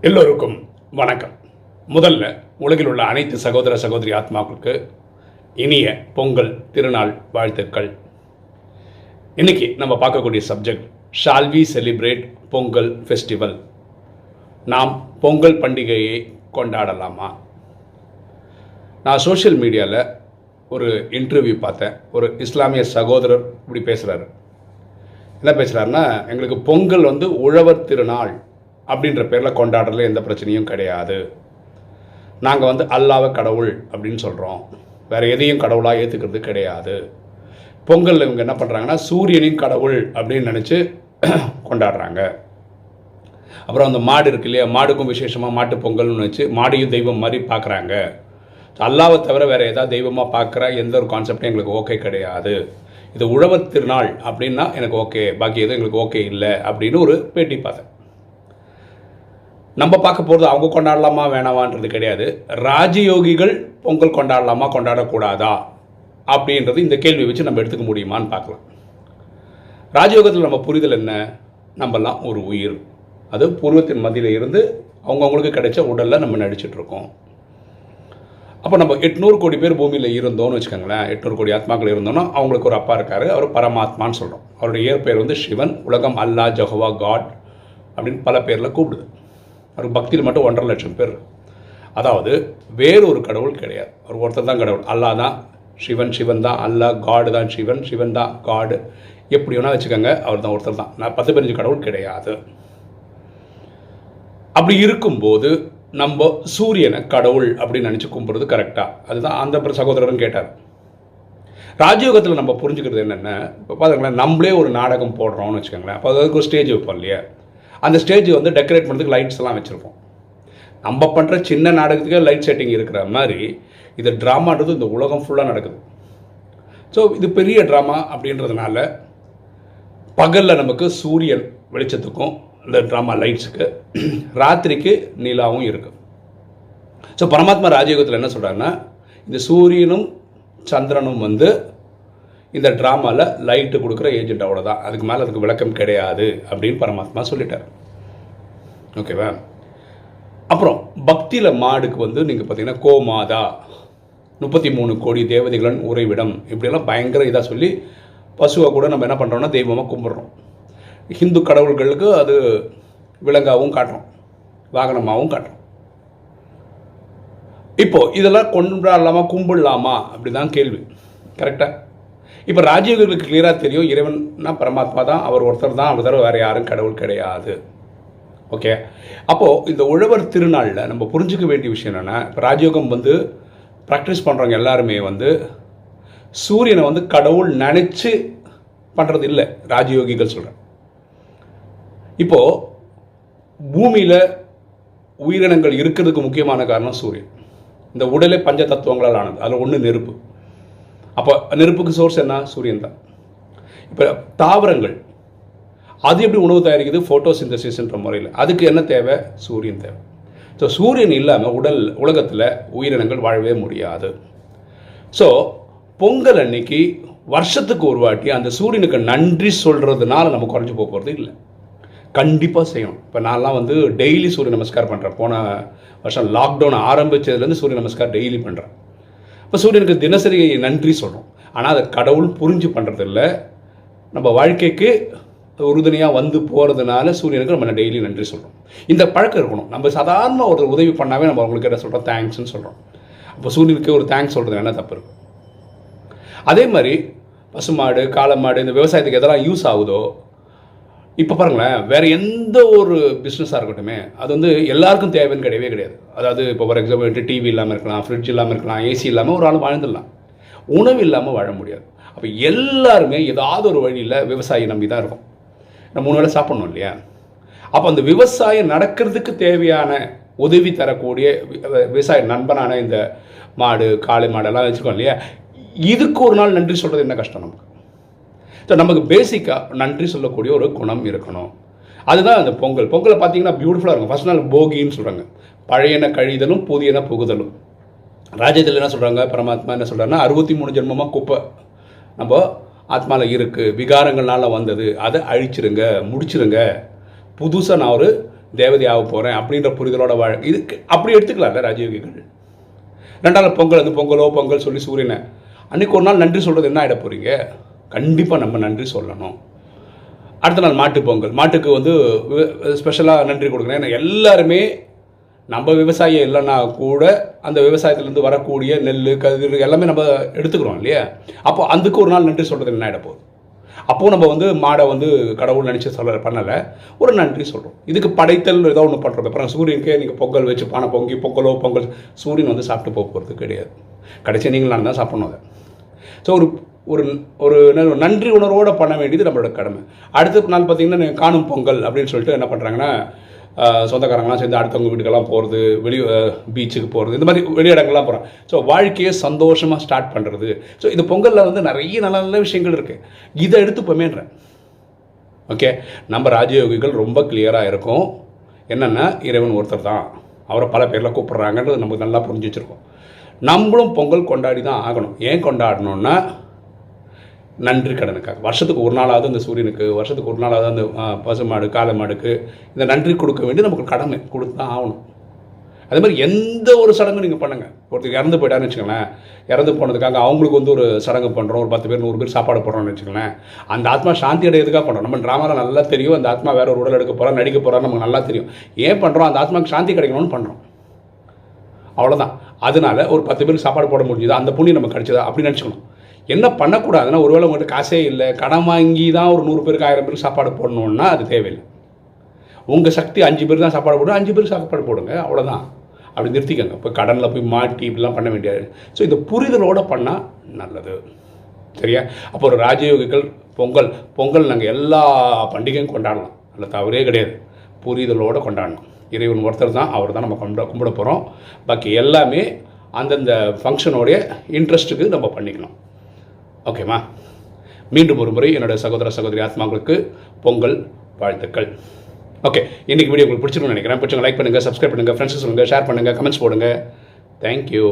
எல்லோருக்கும் வணக்கம். முதல்ல உலகில் உள்ள அனைத்து சகோதர சகோதரி ஆத்மாக்களுக்கு இனிய பொங்கல் திருநாள் வாழ்த்துக்கள். இன்னைக்கு நம்ம பார்க்கக்கூடிய subject shall we celebrate Pongal festival நாம் பொங்கல் பண்டிகையை கொண்டாடலாமா? நான் சோஷியல் மீடியாவில் ஒரு இன்டர்வியூ பார்த்தேன். ஒரு இஸ்லாமிய சகோதரர் இப்படி பேசுகிறாரு என்ன பேசுகிறாருன்னா எங்களுக்கு பொங்கல் வந்து உழவர் திருநாள் அப்படின்ற பேரில் கொண்டாடுறதுல எந்த பிரச்சனையும் கிடையாது. நாங்கள் வந்து அல்லாஹ்வை கடவுள் அப்படின்னு சொல்கிறோம் வேறு எதையும் கடவுளாக ஏற்றுக்கிறது கிடையாது. பொங்கலில் இவங்க என்ன பண்ணுறாங்கன்னா சூரியனின் கடவுள் அப்படின்னு நினச்சி கொண்டாடுறாங்க. அப்புறம் அந்த மாடு இருக்கு இல்லையா மாடுக்கும் விசேஷமாக மாட்டு பொங்கல்னு வச்சு மாடையும் தெய்வம் மாதிரி பார்க்குறாங்க அல்லாவை தவிர வேறு ஏதாவது தெய்வமாக பார்க்குற எந்த ஒரு கான்செப்டும் எங்களுக்கு ஓகே கிடையாது. இது உழவர் திருநாள் அப்படின்னா எனக்கு ஓகே பாக்கி எதுவும் எங்களுக்கு ஓகே இல்லை அப்படின்னு ஒரு பேட்டி பார்த்தேன். நம்ம பார்க்க போகிறது அவங்க கொண்டாடலாமா வேணாமான்றது கிடையாது. ராஜயோகிகள் பொங்கல் கொண்டாடலாமா கொண்டாடக்கூடாதா? அப்படின்றது இந்த கேள்வி வச்சு நம்ம எடுத்துக்க முடியுமான்னு பார்க்கலாம். ராஜயோகத்தில் நம்ம புரிதல் என்ன? நம்மலாம் ஒரு உயிர். அது பூர்வத்தின் மதியில் இருந்து அவங்கவுங்களுக்கு கிடைச்ச உடலில் நம்ம நடிச்சிட்டு இருக்கோம். அப்போ நம்ம எட்நூறு கோடி பேர் பூமியில் இருந்தோம்னு வச்சுக்கோங்களேன். எட்நூறு கோடி ஆத்மாக்கள் இருந்தோம்னா அவங்களுக்கு ஒரு அப்பா இருக்கார். அவர் பரமாத்மான்னு சொல்கிறோம் அவருடைய இயற்பெயர் வந்து சிவன். உலகம் அல்லா ஜஹவா காட் அப்படின்னு பல பேரில் கூப்பிடுது. அவர் பக்தியில் மட்டும் ஒன்றரை லட்சம் பேர். அதாவது வேறு ஒரு கடவுள் கிடையாது. அவர் ஒருத்தர் தான் கடவுள். அல்லா தான் சிவன் சிவன் தான் அல்லா காடு தான் சிவன் சிவன் தான் காடு. எப்படி வேணால் வச்சுக்கோங்க அவர் தான் ஒருத்தர் தான். நான் பத்து பதினஞ்சு கடவுள் கிடையாது. அப்படி இருக்கும்போது நம்ம சூரியனை கடவுள் அப்படின்னு நினச்சி கும்பிட்றது கரெக்டாக அதுதான் அந்த சகோதரரும் கேட்டார். ராஜயோகத்தில் நம்ம புரிஞ்சுக்கிறது என்னென்ன இப்போ பாருங்களேன் நம்மளே ஒரு நாடகம் போடுறோம்னு வச்சுக்கோங்களேன். அப்போ அதுக்கு ஒரு ஸ்டேஜ் வைப்போம் இல்லையா? அந்த ஸ்டேஜ் வந்து டெக்கரேட் பண்ணுறதுக்கு லைட்ஸ் எல்லாம் வச்சுருப்போம். நம்ம பண்ணுற சின்ன நாடகத்துக்கே லைட் செட்டிங் இருக்கிற மாதிரி இது ட்ராமான்றது இந்த உலகம் ஃபுல்லாக நடக்குது. ஸோ இது பெரிய ட்ராமா அப்படின்றதுனால பகலில் நமக்கு சூரியன் வெளிச்சத்துக்கும் இந்த ட்ராமா லைட்ஸுக்கு ராத்திரிக்கு நிலாவும் இருக்கு. ஸோ பரமாத்மா ராஜயோகத்தில் என்ன சொல்கிறாருன்னா இந்த சூரியனும் சந்திரனும் வந்து இந்த ட்ராமாவில் லைட்டு கொடுக்குற ஏஜென்ட் அவ்வளோதான் அதுக்கு மேலே அதுக்கு விளக்கம் கிடையாது அப்படின்னு பரமாத்மா சொல்லிட்டார். ஓகேவா அப்புறம் பக்தியில் மாடுக்கு வந்து நீங்கள் பார்த்தீங்கன்னா கோமாதா முப்பத்தி மூணு கோடி தேவதைகளின் உறைவிடம் இப்படியெல்லாம் பயங்கர இதாக சொல்லி பசுவை கூட நம்ம என்ன பண்ணுறோம்னா தெய்வமாக கும்பிட்றோம். ஹிந்து கடவுள்களுக்கு அது விலங்காகவும் காட்டுறோம் வாகனமாகவும் காட்டுறோம். இப்போது இதெல்லாம் கொண்டாடலாமா கும்பிடலாமா? அப்படிதான் கேள்வி. கரெக்டாக இப்போ ராஜீவ்களுக்கு கிளியராக தெரியும் இறைவன்னா பரமாத்மா தான் அவர் ஒருத்தர் தான் அவர் தவிர வேறு யாரும் கடவுள் கிடையாது. ஓகே அப்போது இந்த உழவர் திருநாளில் நம்ம புரிஞ்சுக்க வேண்டிய விஷயம் என்னென்னா இப்போ ராஜயோகம் வந்து ப்ராக்டிஸ் பண்ணுறவங்க எல்லாருமே வந்து சூரியனை வந்து கடவுள் நினச்சி பண்ணுறது இல்லை ராஜயோகிகள் சொல்கிறேன் இப்போது பூமியில் உயிரினங்கள் இருக்கிறதுக்கு முக்கியமான காரணம் சூரியன். இந்த உடலே பஞ்ச தத்துவங்களால் ஆனது. அதில் ஒன்று நெருப்பு. அப்போ நெருப்புக்கு சோர்ஸ் என்ன? சூரியன் தான். இப்போ தாவரங்கள் அது எப்படி உணவு தயாரிக்குது? ஃபோட்டோசிந்தசிஸ்ன்ற முறையில். அதுக்கு என்ன தேவை? சூரியன் தேவை. ஸோ சூரியன் இல்லாமல் உடல் உலகத்தில் உயிரினங்கள் வாழவே முடியாது. ஸோ பொங்கல் அன்னைக்கு வருஷத்துக்கு ஒரு வாட்டி அந்த சூரியனுக்கு நன்றி சொல்கிறதுனால நம்ம குறைஞ்சி போக போகிறது இல்லை. கண்டிப்பாக செய்யணும். இப்போ நான்லாம் வந்து டெய்லி சூரிய நமஸ்கார் பண்ணுறேன் போன வருஷம் லாக்டவுன் ஆரம்பித்ததுலேருந்து சூரிய நமஸ்கார் டெய்லி பண்ணுறேன் இப்போ சூரியனுக்கு தினசரி நன்றி சொல்கிறோம் ஆனால் அதை கடவுள் புரிஞ்சு பண்ணுறதில்ல நம்ம வாழ்க்கைக்கு உறுதுணையாக வந்து போகிறதுனால சூரியனுக்கு நம்ம டெய்லி நன்றி சொல்கிறோம் இந்த பழக்கம் இருக்கணும். நம்ம சாதாரண ஒரு உதவி பண்ணாவே நம்ம அவங்களுக்கு என்ன சொல்கிறோம் தேங்க்ஸ்னு சொல்கிறோம் அப்போ சூரியனுக்கு ஒரு தேங்க்ஸ் சொல்கிறது என்ன தப்பு இருக்கும் அதே மாதிரி பசுமாடு காளமாடு இந்த விவசாயத்துக்கு எதெல்லாம் யூஸ் ஆகுதோ இப்போ பாருங்களேன் வேறு எந்த ஒரு பிஸ்னஸாக இருக்கட்டுமே அது வந்து எல்லாருக்கும் தேவைன்னு கிடையவே கிடையாது. அதாவது இப்போ ஃபார் எக்ஸாம்பிள் டிவி இல்லாமல் இருக்கலாம் ஃப்ரிட்ஜ் இல்லாமல் இருக்கலாம் ஏசி இல்லாமல் ஒரு ஆள் வாழ்ந்துடலாம். உணவு இல்லாமல் வாழ முடியாது. அப்போ எல்லாருமே ஏதாவது ஒரு வழியில் விவசாயி நம்பி தான் இருக்கும். நம்ம மூணு வேளை சாப்பிட்ணும் இல்லையா? அப்போ அந்த விவசாயம் நடக்கிறதுக்கு தேவையான உதவி தரக்கூடிய வி- விவசாய நண்பனான இந்த மாடு காளை மாடெல்லாம் வச்சுருக்கோம் இல்லையா? இதுக்கு ஒரு நாள் நன்றி சொல்கிறது என்ன கஷ்டம் நமக்கு? ஸோ நமக்கு பேசிக்காக நன்றி சொல்லக்கூடிய ஒரு குணம் இருக்கணும். அதுதான் அந்த பொங்கல். பொங்கலை பார்த்தீங்கன்னா பியூட்டிஃபுல்லாக இருக்கும். ஃபர்ஸ்ட் நாள் போகின்னு சொல்கிறாங்க பழையன கழிதலும் புதியன புகுதலும். ராஜ்யத்தில் என்ன சொல்கிறாங்க பரமாத்மா என்ன சொல்கிறாங்கன்னா அறுபத்தி மூணு ஜென்மமாக குப்பை நம்ம ஆத்மாவில் இருக்குது விகாரங்கள்னால வந்தது. அதை அழிச்சிருங்க முடிச்சிருங்க. புதுசாக நான் ஒரு தேவதையாக போகிறேன் அப்படின்ற புரிதலோட வாழ இதுக்கு அப்படி எடுத்துக்கலாம்ல ராஜயோகிகள். ரெண்டாவது பொங்கல் வந்து பொங்கலோ பொங்கல் சொல்லி சூரியனை. அன்றைக்கி ஒரு நாள் நன்றி சொல்கிறது என்ன ஆகிட போகிறீங்க கண்டிப்பாக நம்ம நன்றி சொல்லணும். அடுத்த நாள் மாட்டு பொங்கல். மாட்டுக்கு வந்து ஸ்பெஷலாக நன்றி கொடுக்குறேன் ஏன்னா எல்லாருமே நம்ம விவசாயம் இல்லைன்னா கூட அந்த விவசாயத்துலேருந்து வரக்கூடிய நெல் கதிர் எல்லாமே நம்ம எடுத்துக்கிறோம் இல்லையா? அப்போ அதுக்கு ஒரு நாள் நன்றி சொல்கிறது என்ன ஆகிட அப்போது நம்ம வந்து மாடை வந்து கடவுள் நினச்சி சொல்ல பண்ணலை. ஒரு நன்றி சொல்கிறோம் இதுக்கு படைத்தல் ஏதோ ஒன்று பண்ணுறது அப்புறம் சூரியனுக்கே நீங்கள் பொங்கல் வச்சு பானை பொங்கி பொங்கலோ பொங்கல் சூரியன் வந்து சாப்பிட்டு போக போகிறது கிடையாது. கடைசி நீங்கள் நான் தான் சாப்பிடணும் அதை. ஸோ ஒரு ஒரு ஒரு ஒரு நன்றி உணர்வோடு பண்ண வேண்டியது நம்மளோட கடமை. அடுத்த நாள் பார்த்தீங்கன்னா காணும் பொங்கல் அப்படின்னு சொல்லிட்டு என்ன பண்ணுறாங்கன்னா சொந்தக்காரங்களாம் சேர்ந்து அடுத்தவங்க வீட்டுக்கெல்லாம் போகிறது வெளி பீச்சுக்கு போகிறது இந்த மாதிரி வெளியிடங்கள்லாம் போகிறோம் ஸோ வாழ்க்கையை சந்தோஷமாக ஸ்டார்ட் பண்ணுறது ஸோ இந்த பொங்கலில் வந்து நிறைய நல்ல நல்ல விஷயங்கள் இருக்குது இதை எடுத்து எடுத்துப்போமேன்றேன் ஓகே நம்ம ராஜயோகிகள் ரொம்ப கிளியராக இருக்கும். என்னென்னா இறைவன் ஒருத்தர் தான். அவரை பல பேரில் கூப்பிட்றாங்கன்றது நமக்கு நல்லா புரிஞ்சு வச்சுருக்கோம். நம்மளும் பொங்கல் கொண்டாடி தான் ஆகணும். ஏன் கொண்டாடணும்னா நன்றி கடனுக்காக. வருஷத்துக்கு ஒரு நாளாவது அந்த சூரியனுக்கு வருஷத்துக்கு ஒரு நாளாவது அந்த பசுமாடு காளை மாடுக்கு இந்த நன்றி கொடுக்க வேண்டிய நமக்கு கடமை கொடுத்து தான் ஆகணும். அதே மாதிரி எந்த ஒரு சடங்கு நீங்கள் பண்ணுங்கள் ஒருத்தர் இறந்து போயிட்டாருன்னு வச்சுக்கோங்களேன். இறந்து போனதுக்காக அவங்களுக்கு வந்து ஒரு சடங்கு பண்ணுறோம் ஒரு பத்து பேர் நூறு பேர் சாப்பாடு போடுறோம்னு வச்சுக்கோங்களேன். அந்த ஆத்மா சாந்தி அடையிறதுக்காக பண்ணுறோம் நம்ம ட்ராமாவில் நல்லா தெரியும் அந்த ஆத்மா வேற ஒரு உடல் எடுக்க போகிறோம் நடிக்க போகிறான்னு நமக்கு நல்லா தெரியும். ஏன் பண்ணுறோம் அந்த ஆத்மாவுக்கு சாந்தி கிடைக்கணும்னு பண்ணுறோம் அவ்வளோதான் அதனால ஒரு பத்து பேருக்கு சாப்பாடு போட முடியுதா அந்த புண்ணியம் நம்ம கிடைச்சதா? அப்படின்னு நினச்சிக்கணும். என்ன பண்ணக்கூடாதுன்னா ஒருவேளை உங்கள்கிட்ட காசே இல்லை கடன் வாங்கி தான் ஒரு நூறு பேருக்கு ஆயிரம் பேருக்கு சாப்பாடு போடணுன்னா அது தேவையில்லை. உங்கள் சக்தி அஞ்சு பேர் தான் சாப்பாடு போடும் அஞ்சு பேருக்கு சாப்பாடு போடுங்க அவ்வளோதான் அப்படி நிறுத்திக்கோங்க. இப்போ கடனில் போய் மாட்டி இப்படிலாம் பண்ண வேண்டியது. ஸோ இந்த புரிதலோடு பண்ணால் நல்லது. சரியா? அப்போ ஒரு ராஜயோகிகள் பொங்கல் பொங்கல் நாங்கள் எல்லா பண்டிகையும் கொண்டாடலாம். அதில் தவறே கிடையாது. புரிதலோடு கொண்டாடணும். இறைவன் ஒருத்தர் தான் அவர் தான் நம்ம கும்பிட கும்பிட போகிறோம் பாக்கி எல்லாமே அந்தந்த ஃபங்க்ஷனோடைய இன்ட்ரெஸ்ட்டுக்கு நம்ம பண்ணிக்கணும். ஓகேம்மா மீண்டும் ஒரு முறை என்னோட சகோதர சகோதரி ஆத்மாங்களுக்கு பொங்கல் வாழ்த்துக்கள். ஓகே இன்னைக்கு வீடியோ உங்களுக்கு பிடிச்சிருக்கும்னு நினைக்கிறேன். பிடிச்சவங்க லைக் பண்ணுங்கள் சப்ஸ்கிரைப் பண்ணுங்கள் ஃப்ரெண்ட்ஸ் சொல்லுங்கள் ஷேர் பண்ணுங்கள் கமெண்ட்ஸ் போடுங்க. தேங்க்யூ